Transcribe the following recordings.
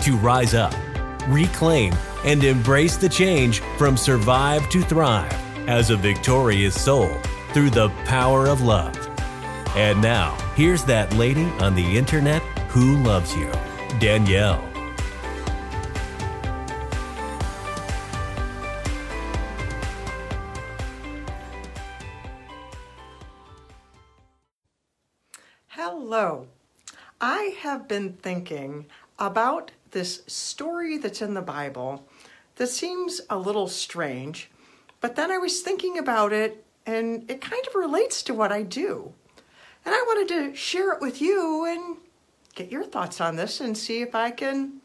to rise up, reclaim, and embrace the change from survive to thrive as a victorious soul through the power of love. And now, here's that lady on the internet who loves you, Danielle. Hello. I have been thinking about this story that's in the Bible that seems a little strange, but then I was thinking about it and it kind of relates to what I do. And I wanted to share it with you and get your thoughts on this and see if I can,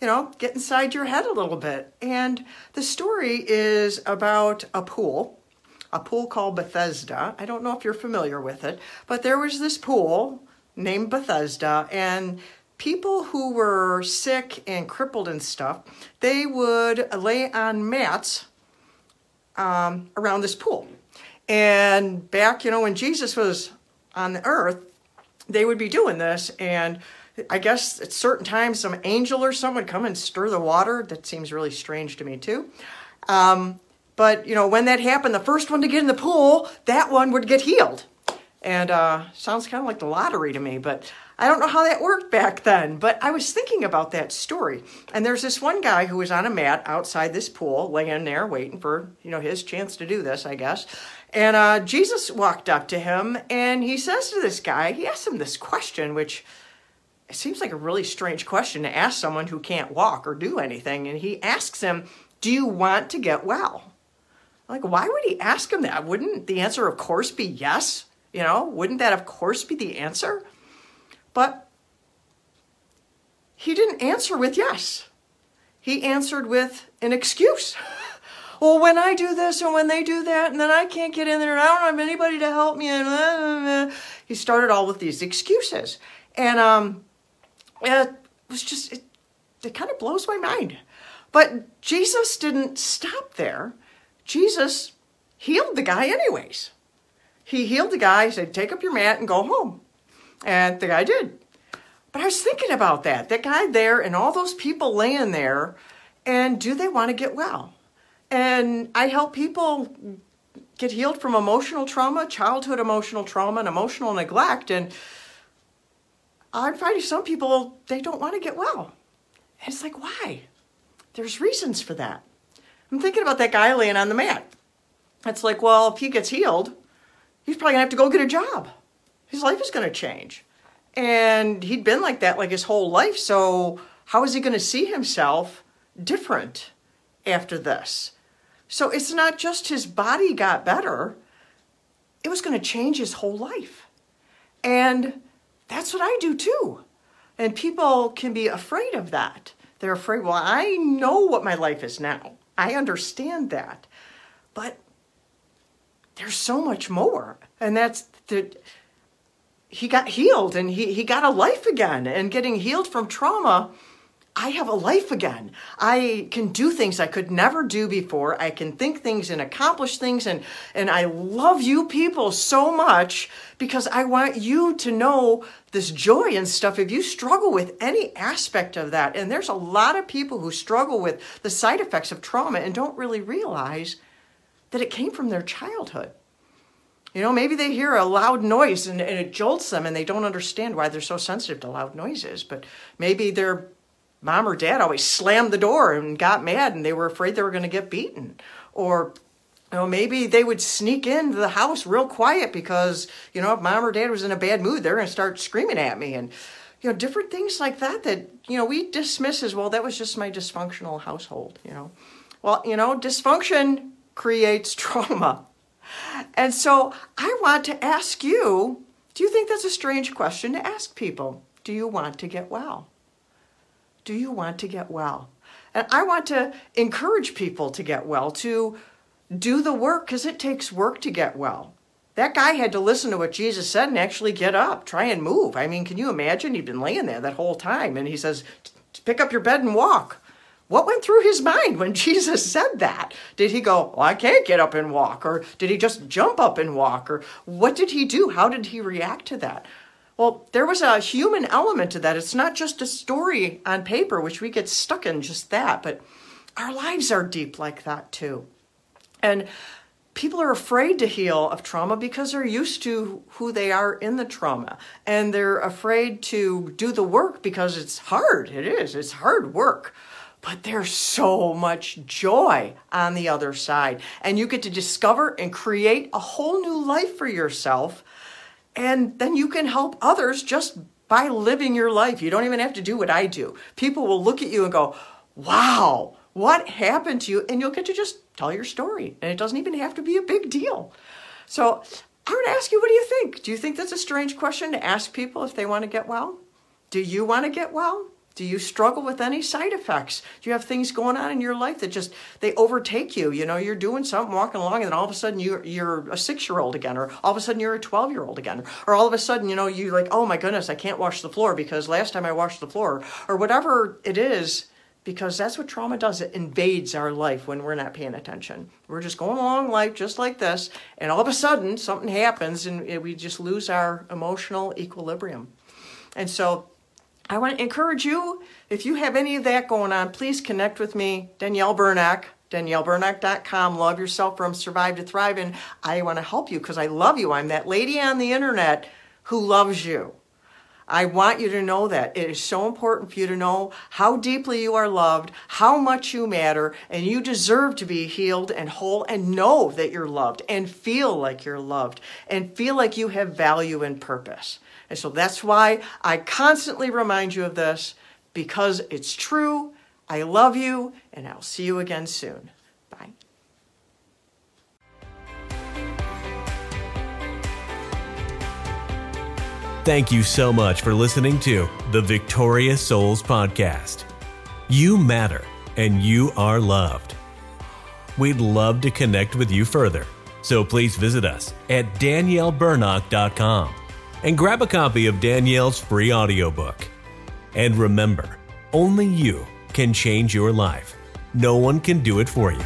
you know, get inside your head a little bit. And the story is about a pool, a pool called Bethesda. I don't know if you're familiar with it, but there was this pool named Bethesda, and people who were sick and crippled and stuff, they would lay on mats um, around this pool. And back, you know, when Jesus was on the earth, they would be doing this. And I guess at certain times, some angel or someone would come and stir the water. That seems really strange to me, too. Um, but, you know, when that happened, the first one to get in the pool, that one would get healed. And uh, sounds kind of like the lottery to me, but I don't know how that worked back then. But I was thinking about that story. And there's this one guy who was on a mat outside this pool, laying there waiting for you know his chance to do this, I guess. And uh, Jesus walked up to him and he says to this guy, he asks him this question, which it seems like a really strange question to ask someone who can't walk or do anything. And he asks him, Do you want to get well? Like, why would he ask him that? Wouldn't the answer, of course, be yes? You know, wouldn't that, of course, be the answer? But he didn't answer with yes. He answered with an excuse. well, when I do this and when they do that, and then I can't get in there, and I don't have anybody to help me, and blah, blah, blah. he started all with these excuses, and um, it was just it, it kind of blows my mind. But Jesus didn't stop there. Jesus healed the guy anyways. He healed the guy, He said, Take up your mat and go home. And the guy did. But I was thinking about that. That guy there and all those people laying there, and do they want to get well? And I help people get healed from emotional trauma, childhood emotional trauma, and emotional neglect. And I'm finding some people, they don't want to get well. And it's like, why? There's reasons for that. I'm thinking about that guy laying on the mat. It's like, well, if he gets healed, he's probably gonna have to go get a job. His life is gonna change. And he'd been like that like his whole life, so how is he gonna see himself different after this? So it's not just his body got better, it was gonna change his whole life. And that's what I do too. And people can be afraid of that. They're afraid, well, I know what my life is now. I understand that. But there's so much more. And that's that he got healed and he, he got a life again. And getting healed from trauma, I have a life again. I can do things I could never do before. I can think things and accomplish things. And, and I love you people so much because I want you to know this joy and stuff. If you struggle with any aspect of that, and there's a lot of people who struggle with the side effects of trauma and don't really realize that it came from their childhood. You know, maybe they hear a loud noise and, and, it jolts them and they don't understand why they're so sensitive to loud noises. But maybe their mom or dad always slammed the door and got mad and they were afraid they were going to get beaten. Or, you know, maybe they would sneak into the house real quiet because, you know, if mom or dad was in a bad mood, they're going to start screaming at me. And, you know, different things like that that, you know, we dismiss as, well, that was just my dysfunctional household, you know. Well, you know, dysfunction creates trauma. And so I want to ask you do you think that's a strange question to ask people? Do you want to get well? do you want to get well? And I want to encourage people to get well, to do the work because it takes work to get well. That guy had to listen to what Jesus said and actually get up, try and move. I mean, can you imagine? He'd been laying there that whole time and he says, Pick up your bed and walk. What went through his mind when Jesus said that? Did he go, well, I can't get up and walk? Or did he just jump up and walk? Or what did he do? How did he react to that? Well, there was a human element to that. It's not just a story on paper, which we get stuck in just that, but our lives are deep like that too. And people are afraid to heal of trauma because they're used to who they are in the trauma. And they're afraid to do the work because it's hard. It is, it's hard work. But there's so much joy on the other side. And you get to discover and create a whole new life for yourself and then you can help others just by living your life. You don't even have to do what I do. People will look at you and go, wow, what happened to you? And you'll get to just tell your story. And it doesn't even have to be a big deal. So I would ask you, what do you think? Do you think that's a strange question to ask people if they want to get well? Do you want to get well? Do you struggle with any side effects? Do you have things going on in your life that just they overtake you? You know, you're doing something, walking along, and then all of a sudden you're you're a six year old again, or all of a sudden you're a twelve year old again, or all of a sudden you know you like, oh my goodness, I can't wash the floor because last time I washed the floor, or whatever it is because that's what trauma does. It invades our life when we're not paying attention. We're just going along life just like this, and all of a sudden something happens and we just lose our emotional equilibrium. And so I want to encourage you, if you have any of that going on, please connect with me, Danielle Bernock, daniellebernock.com. Love yourself from Survive to Thrive. And I want to help you because I love you. I'm that lady on the internet who loves you. I want you to know that. It is so important for you to know how deeply you are loved, how much you matter, and you deserve to be healed and whole and know that you're loved and feel like you're loved and feel like you have value and purpose. And so that's why I constantly remind you of this because it's true. I love you, and I'll see you again soon. Bye. Thank you so much for listening to the Victorious Souls Podcast. You matter, and you are loved. We'd love to connect with you further, so please visit us at daniellebernock.com and grab a copy of Danielle's free audiobook. And remember, only you can change your life. No one can do it for you.